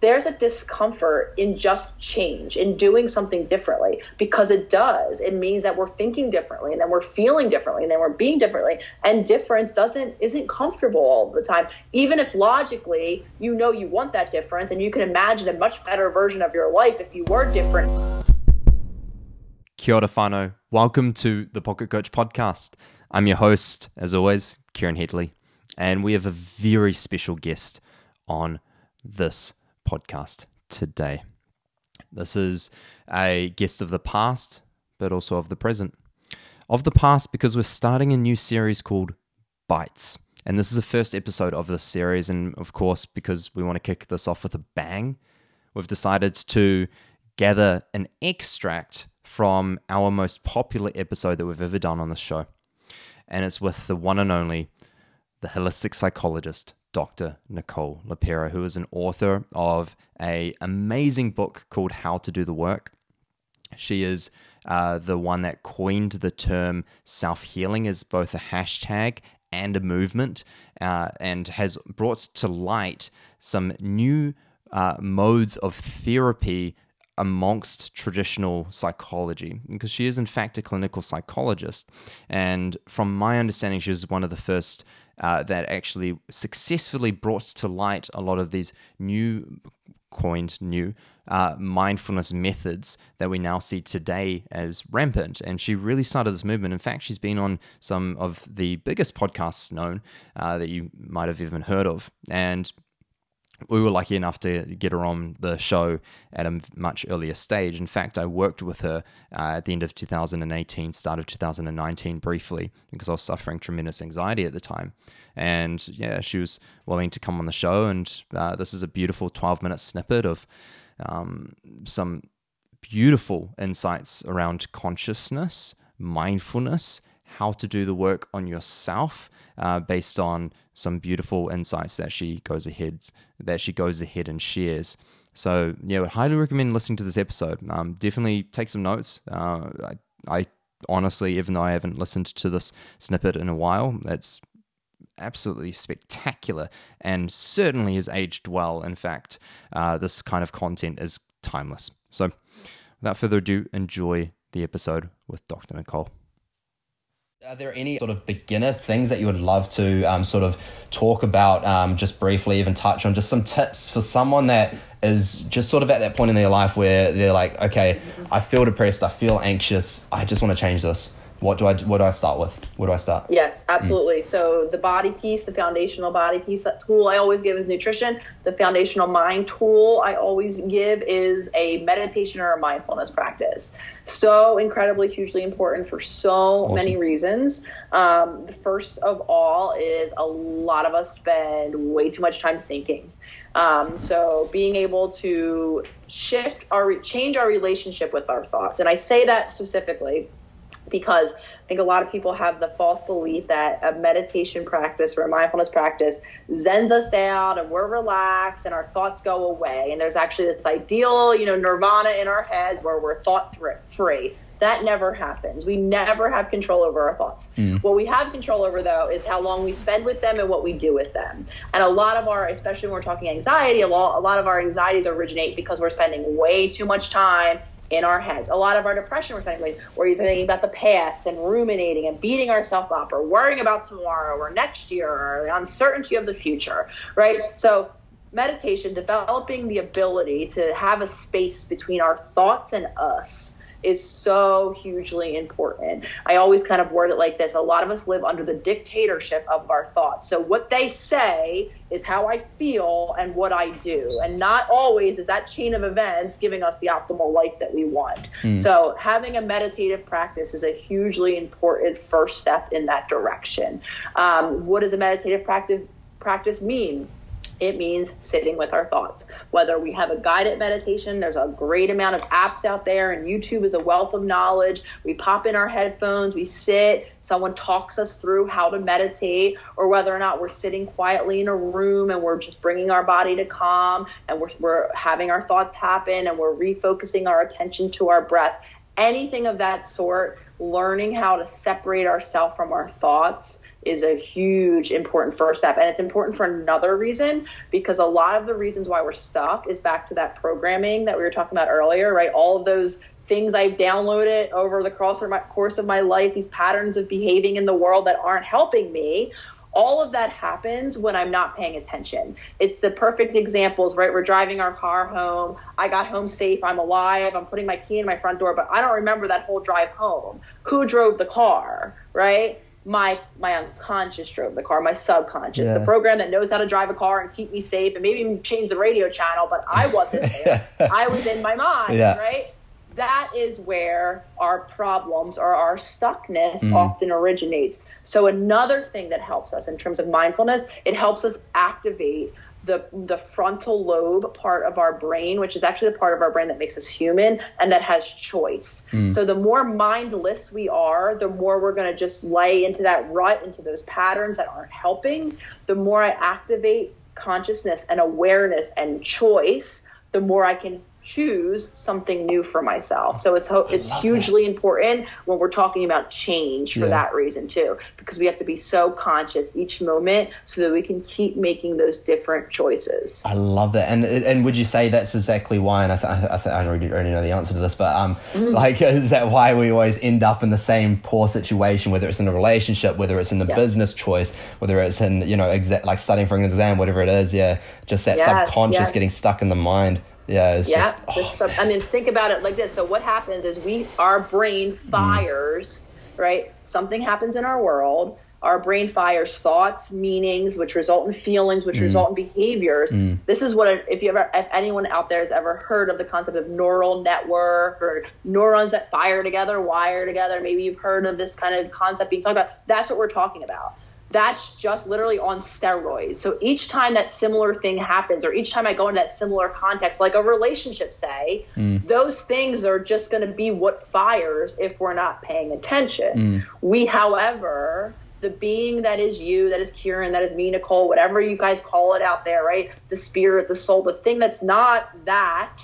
there's a discomfort in just change, in doing something differently, because it does. It means that we're thinking differently, and then we're feeling differently, and then we're being differently. And difference doesn't isn't comfortable all the time. Even if logically you know you want that difference, and you can imagine a much better version of your life if you were different. Kia ora. Welcome to the Pocket Coach podcast. I'm your host, as always, Kieran Headley, and we have a very special guest on this podcast today. This is a guest of the past, but also of the present. Of the past, because we're starting a new series called Bites. And this is the first episode of this series. And of course, because we want to kick this off with a bang, we've decided to gather an extract from our most popular episode that we've ever done on the show. And it's with the one and only, the holistic psychologist, Dr. Nicole LePera, who is an author of a amazing book called How to Do the Work. She is uh, the one that coined the term self healing as both a hashtag and a movement, uh, and has brought to light some new uh, modes of therapy amongst traditional psychology because she is in fact a clinical psychologist and from my understanding she was one of the first uh, that actually successfully brought to light a lot of these new coined new uh, mindfulness methods that we now see today as rampant. And she really started this movement. In fact, she's been on some of the biggest podcasts known uh, that you might have even heard of. And we were lucky enough to get her on the show at a much earlier stage. In fact, I worked with her uh, at the end of 2018, start of 2019, briefly, because I was suffering tremendous anxiety at the time. And yeah, she was willing to come on the show. And uh, this is a beautiful 12 minute snippet of um, some beautiful insights around consciousness, mindfulness, how to do the work on yourself uh, based on some beautiful insights that she goes ahead that she goes ahead and shares. So yeah, I would highly recommend listening to this episode. Um, definitely take some notes. Uh, I, I honestly, even though I haven't listened to this snippet in a while, it's absolutely spectacular and certainly has aged well. In fact, uh, this kind of content is timeless. So, without further ado, enjoy the episode with Dr. Nicole. Are there any sort of beginner things that you would love to um, sort of talk about, um, just briefly, even touch on, just some tips for someone that is just sort of at that point in their life where they're like, okay, I feel depressed, I feel anxious, I just want to change this what do I what do I start with? Where do I start? Yes, absolutely. Mm. So the body piece, the foundational body piece, that tool I always give is nutrition. The foundational mind tool I always give is a meditation or a mindfulness practice. So incredibly, hugely important for so awesome. many reasons. Um, the first of all is a lot of us spend way too much time thinking. Um, so being able to shift our change our relationship with our thoughts, and I say that specifically because I think a lot of people have the false belief that a meditation practice or a mindfulness practice zens us out and we're relaxed and our thoughts go away. And there's actually this ideal, you know, nirvana in our heads where we're thought free. That never happens. We never have control over our thoughts. Mm. What we have control over, though, is how long we spend with them and what we do with them. And a lot of our, especially when we're talking anxiety, a lot, a lot of our anxieties originate because we're spending way too much time in our heads. A lot of our depression we're thinking, where you're thinking about the past and ruminating and beating ourselves up or worrying about tomorrow or next year or the uncertainty of the future, right? So meditation, developing the ability to have a space between our thoughts and us is so hugely important. I always kind of word it like this a lot of us live under the dictatorship of our thoughts. So, what they say is how I feel and what I do. And not always is that chain of events giving us the optimal life that we want. Mm. So, having a meditative practice is a hugely important first step in that direction. Um, what does a meditative practice? Practice mean it means sitting with our thoughts. Whether we have a guided meditation, there's a great amount of apps out there, and YouTube is a wealth of knowledge. We pop in our headphones, we sit, someone talks us through how to meditate, or whether or not we're sitting quietly in a room and we're just bringing our body to calm and we're, we're having our thoughts happen and we're refocusing our attention to our breath. Anything of that sort, learning how to separate ourselves from our thoughts is a huge important first step and it's important for another reason because a lot of the reasons why we're stuck is back to that programming that we were talking about earlier right all of those things I've downloaded over the course of my life, these patterns of behaving in the world that aren't helping me. All of that happens when I'm not paying attention. It's the perfect examples, right? We're driving our car home. I got home safe. I'm alive. I'm putting my key in my front door, but I don't remember that whole drive home. Who drove the car, right? My my unconscious drove the car, my subconscious, yeah. the program that knows how to drive a car and keep me safe and maybe even change the radio channel, but I wasn't there. I was in my mind, yeah. right? that is where our problems or our stuckness mm. often originates. So another thing that helps us in terms of mindfulness, it helps us activate the the frontal lobe part of our brain, which is actually the part of our brain that makes us human and that has choice. Mm. So the more mindless we are, the more we're going to just lay into that rut, into those patterns that aren't helping. The more I activate consciousness and awareness and choice, the more I can choose something new for myself. So it's ho- it's hugely that. important when we're talking about change for yeah. that reason too, because we have to be so conscious each moment so that we can keep making those different choices. I love that, and and would you say that's exactly why? And I th- I, th- I already, already know the answer to this, but um, mm-hmm. like is that why we always end up in the same poor situation, whether it's in a relationship, whether it's in a business choice, whether it's in you know exa- like studying for an exam, whatever it is, yeah, just that yes, subconscious yes. getting stuck in the mind. Yeah, it's yeah. Just, oh. I mean, think about it like this. So what happens is we, our brain mm. fires, mm. right? Something happens in our world. Our brain fires thoughts, meanings, which result in feelings, which mm. result in behaviors. Mm. This is what, if you ever, if anyone out there has ever heard of the concept of neural network or neurons that fire together, wire together, maybe you've heard of this kind of concept being talked about. That's what we're talking about that's just literally on steroids. So each time that similar thing happens, or each time I go into that similar context, like a relationship, say, mm. those things are just going to be what fires if we're not paying attention. Mm. We, however, the being that is you, that is Kieran, that is me, Nicole, whatever you guys call it out there, right? The spirit, the soul, the thing that's not that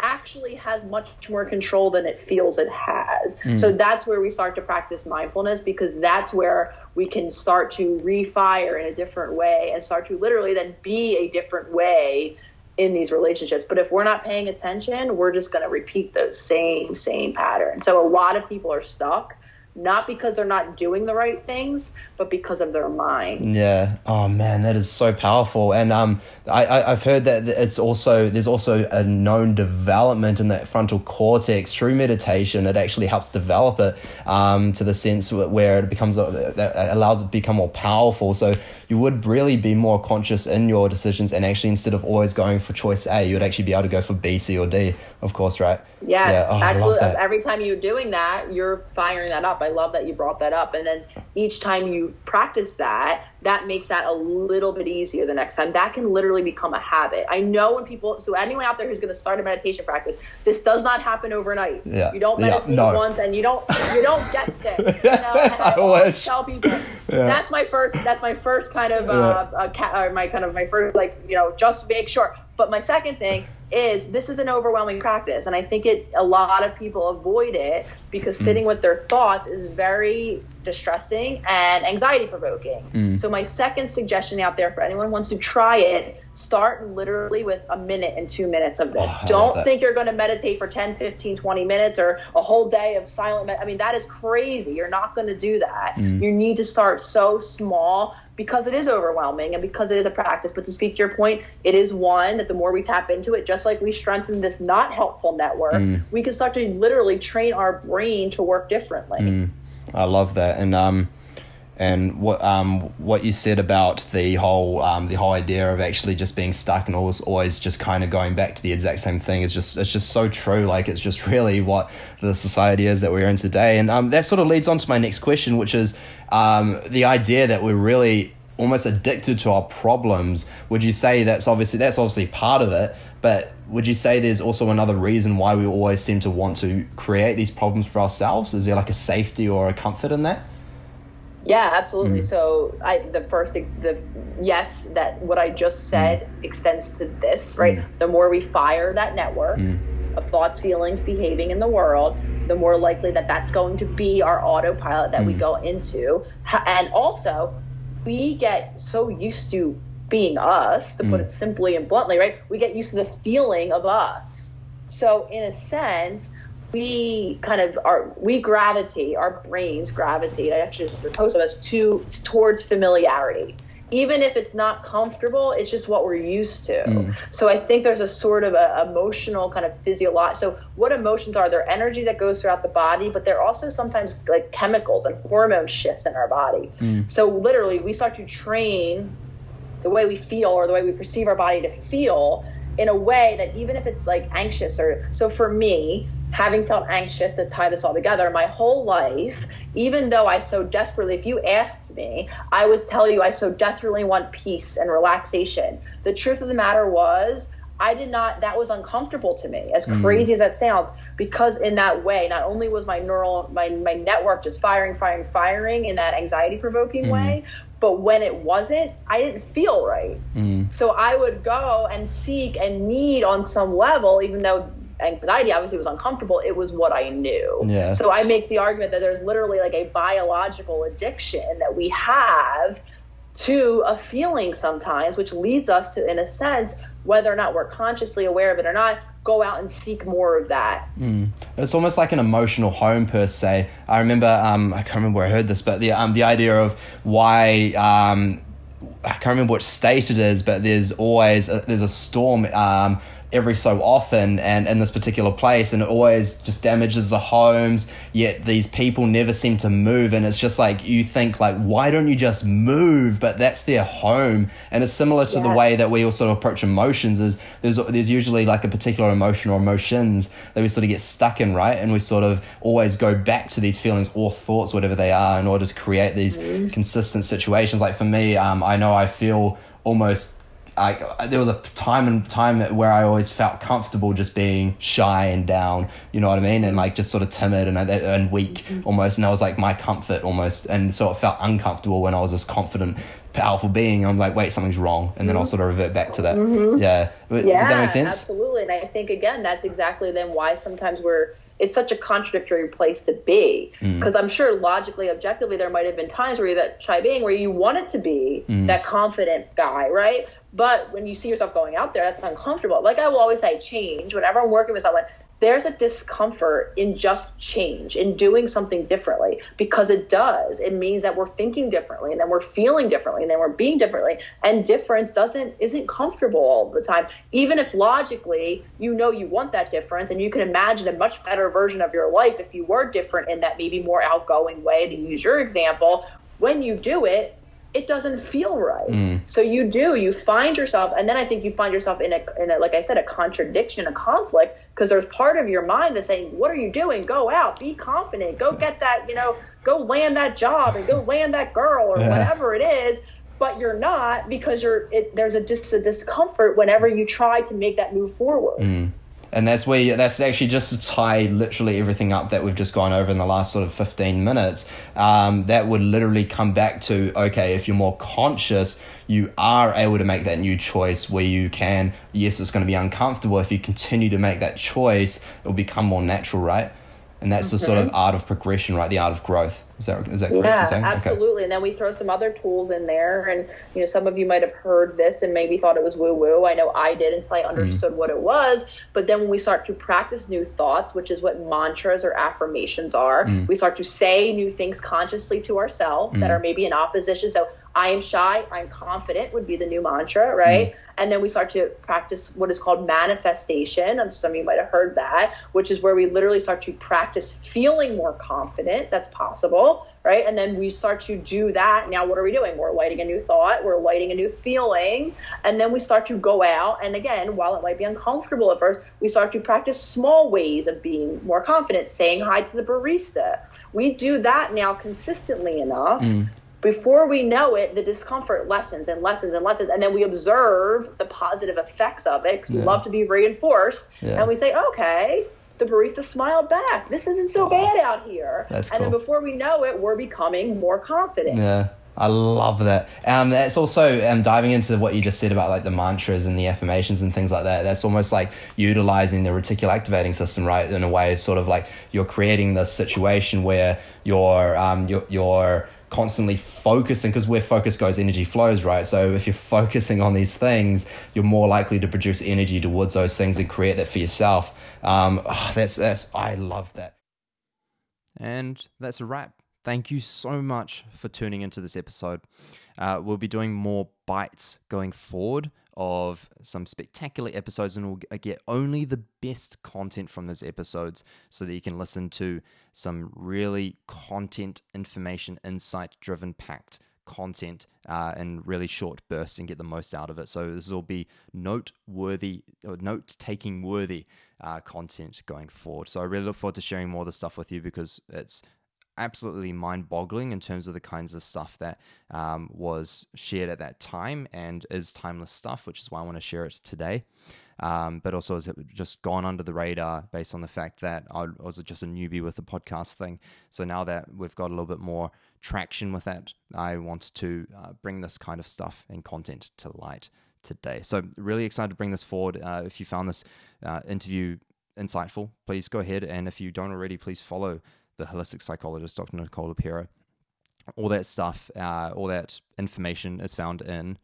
actually has much more control than it feels it has. Mm. So that's where we start to practice mindfulness because that's where we can start to refire in a different way and start to literally then be a different way in these relationships. But if we're not paying attention, we're just going to repeat those same, same patterns. So a lot of people are stuck not because they're not doing the right things, but because of their minds. Yeah. Oh man, that is so powerful. And um, I, I have heard that it's also there's also a known development in that frontal cortex through meditation. It actually helps develop it um, to the sense where it becomes that allows it to become more powerful. So you would really be more conscious in your decisions, and actually instead of always going for choice A, you would actually be able to go for B, C, or D. Of course, right? Yeah, yeah. Oh, absolutely. Every time you're doing that, you're firing that up. I love that you brought that up. And then each time you practice that, that makes that a little bit easier the next time. That can literally become a habit. I know when people, so anyone out there who's going to start a meditation practice, this does not happen overnight. Yeah. You don't meditate yeah, no. once and you don't you don't get this. You know? I, I always tell people yeah. that's my first that's my first kind of uh, uh, uh, my kind of my first like you know just make sure. But my second thing is this is an overwhelming practice and i think it a lot of people avoid it because mm. sitting with their thoughts is very distressing and anxiety provoking mm. so my second suggestion out there for anyone who wants to try it start literally with a minute and two minutes of this oh, don't think you're going to meditate for 10 15 20 minutes or a whole day of silent med- i mean that is crazy you're not going to do that mm. you need to start so small because it is overwhelming and because it is a practice. But to speak to your point, it is one that the more we tap into it, just like we strengthen this not helpful network, mm. we can start to literally train our brain to work differently. Mm. I love that. And um and what um what you said about the whole um the whole idea of actually just being stuck and always always just kind of going back to the exact same thing is just it's just so true. Like it's just really what the society is that we're in today. And um that sort of leads on to my next question which is um the idea that we're really almost addicted to our problems. Would you say that's obviously that's obviously part of it but would you say there's also another reason why we always seem to want to create these problems for ourselves? Is there like a safety or a comfort in that yeah, absolutely. Mm. So I the first the yes that what I just said mm. extends to this, right? Mm. The more we fire that network of thoughts, feelings, behaving in the world, the more likely that that's going to be our autopilot that we go into. And also, we get so used to being us, to put it simply and bluntly, right? We get used to the feeling of us. So, in a sense, we kind of are we gravitate our brains gravitate i actually most of us to towards familiarity even if it's not comfortable, it's just what we're used to. Mm. So I think there's a sort of a emotional kind of physiological. So what emotions are? They're energy that goes throughout the body, but they're also sometimes like chemicals and hormone shifts in our body. Mm. So literally, we start to train the way we feel or the way we perceive our body to feel in a way that even if it's like anxious or so for me having felt anxious to tie this all together my whole life, even though I so desperately, if you asked me, I would tell you I so desperately want peace and relaxation. The truth of the matter was, I did not, that was uncomfortable to me, as mm. crazy as that sounds, because in that way, not only was my neural, my, my network just firing, firing, firing in that anxiety provoking mm. way, but when it wasn't, I didn't feel right. Mm. So I would go and seek and need on some level, even though anxiety obviously was uncomfortable it was what i knew yeah. so i make the argument that there's literally like a biological addiction that we have to a feeling sometimes which leads us to in a sense whether or not we're consciously aware of it or not go out and seek more of that mm. it's almost like an emotional home per se i remember um, i can't remember where i heard this but the, um, the idea of why um, I can't remember which state it is, but there's always a, there's a storm um, every so often and in this particular place and it always just damages the homes yet these people never seem to move. And it's just like you think like why don't you just move? But that's their home. And it's similar to yeah. the way that we all sort of approach emotions is there's there's usually like a particular emotion or emotions that we sort of get stuck in right? And we sort of always go back to these feelings or thoughts whatever they are in order to create these mm-hmm. consistent situations. Like for me um, I know I feel almost I, there was a time and time where I always felt comfortable just being shy and down, you know what I mean, and like just sort of timid and and weak mm-hmm. almost, and that was like my comfort almost, and so it felt uncomfortable when I was this confident, powerful being. I'm like, wait, something's wrong, and then mm-hmm. I'll sort of revert back to that. Mm-hmm. Yeah. yeah, does that make sense? Absolutely, and I think again that's exactly then why sometimes we're it's such a contradictory place to be because mm. I'm sure logically, objectively, there might have been times where you're that shy being where you wanted to be mm. that confident guy, right? But when you see yourself going out there, that's uncomfortable. Like I will always say, change. Whenever I'm working with someone, there's a discomfort in just change, in doing something differently, because it does. It means that we're thinking differently, and then we're feeling differently, and then we're being differently. And difference doesn't isn't comfortable all the time. Even if logically you know you want that difference, and you can imagine a much better version of your life if you were different in that maybe more outgoing way. To use your example, when you do it, it doesn't feel right. Mm. So you do, you find yourself, and then I think you find yourself in a, in a like I said, a contradiction, a conflict, because there's part of your mind that's saying, "What are you doing? Go out, be confident, go get that, you know, go land that job and go land that girl or yeah. whatever it is." But you're not because you're. It, there's a just a discomfort whenever you try to make that move forward. Mm and that's where that's actually just to tie literally everything up that we've just gone over in the last sort of 15 minutes. Um, that would literally come back to okay if you're more conscious you are able to make that new choice where you can. Yes it's going to be uncomfortable. If you continue to make that choice it will become more natural right? And that's the sort of art of progression right? The art of growth is that is that correct yeah, to say? absolutely. Okay. And then we throw some other tools in there, and you know, some of you might have heard this and maybe thought it was woo woo. I know I did until I mm-hmm. understood mm. what it was. But then when we start to practice new thoughts, which is what mantras or affirmations are, mm. we start to say new things consciously to ourselves mm. that are maybe in opposition. So I am shy, I'm confident would be the new mantra, right? And then we start to practice what is called manifestation. Some of you might have heard that, which is where we literally start to practice feeling more confident. That's possible, right? And then we start to do that. Now, what are we doing? We're lighting a new thought, we're lighting a new feeling. And then we start to go out. And again, while it might be uncomfortable at first, we start to practice small ways of being more confident, saying hi to the barista. We do that now consistently enough. Mm before we know it, the discomfort lessens and lessens and lessens, and then we observe the positive effects of it because we love to be reinforced, yeah. and we say, okay, the barista smiled back. This isn't so oh, bad out here. That's and cool. then before we know it, we're becoming more confident. Yeah. I love that. Um, that's also um, diving into what you just said about like the mantras and the affirmations and things like that. That's almost like utilizing the reticular activating system, right? In a way, sort of like you're creating this situation where you're um, you're, you're constantly focusing because where focus goes, energy flows, right? So if you're focusing on these things, you're more likely to produce energy towards those things and create that for yourself. Um, oh, that's that's I love that. And that's a wrap thank you so much for tuning into this episode. Uh, we'll be doing more bites going forward of some spectacular episodes, and we'll get only the best content from those episodes so that you can listen to some really content, information, insight driven packed content uh, in really short bursts and get the most out of it. So this will be noteworthy, or note taking worthy uh, content going forward. So I really look forward to sharing more of the stuff with you because it's absolutely mind boggling in terms of the kinds of stuff that um, was shared at that time and is timeless stuff, which is why I want to share it today. Um, but also has it just gone under the radar based on the fact that I was just a newbie with the podcast thing. So now that we've got a little bit more traction with that, I want to uh, bring this kind of stuff and content to light today. So really excited to bring this forward. Uh, if you found this uh, interview insightful, please go ahead and if you don't already, please follow the holistic psychologist, Dr. Nicole LePera. All that stuff, uh, all that information is found in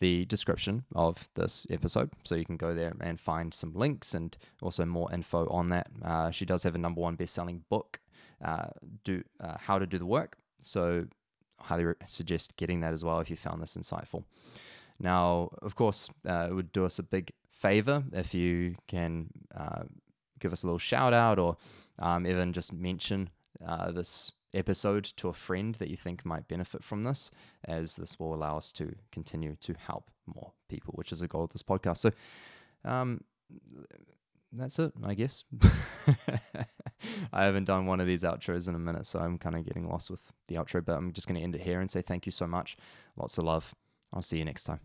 the description of this episode. So you can go there and find some links and also more info on that. Uh, she does have a number one best-selling book, uh, do uh, How to Do the Work. So highly suggest getting that as well if you found this insightful. Now, of course, uh, it would do us a big favor if you can uh, give us a little shout out or um, even just mention uh, this episode to a friend that you think might benefit from this, as this will allow us to continue to help more people, which is the goal of this podcast. So, um, that's it, I guess. I haven't done one of these outros in a minute, so I'm kind of getting lost with the outro, but I'm just going to end it here and say thank you so much. Lots of love. I'll see you next time.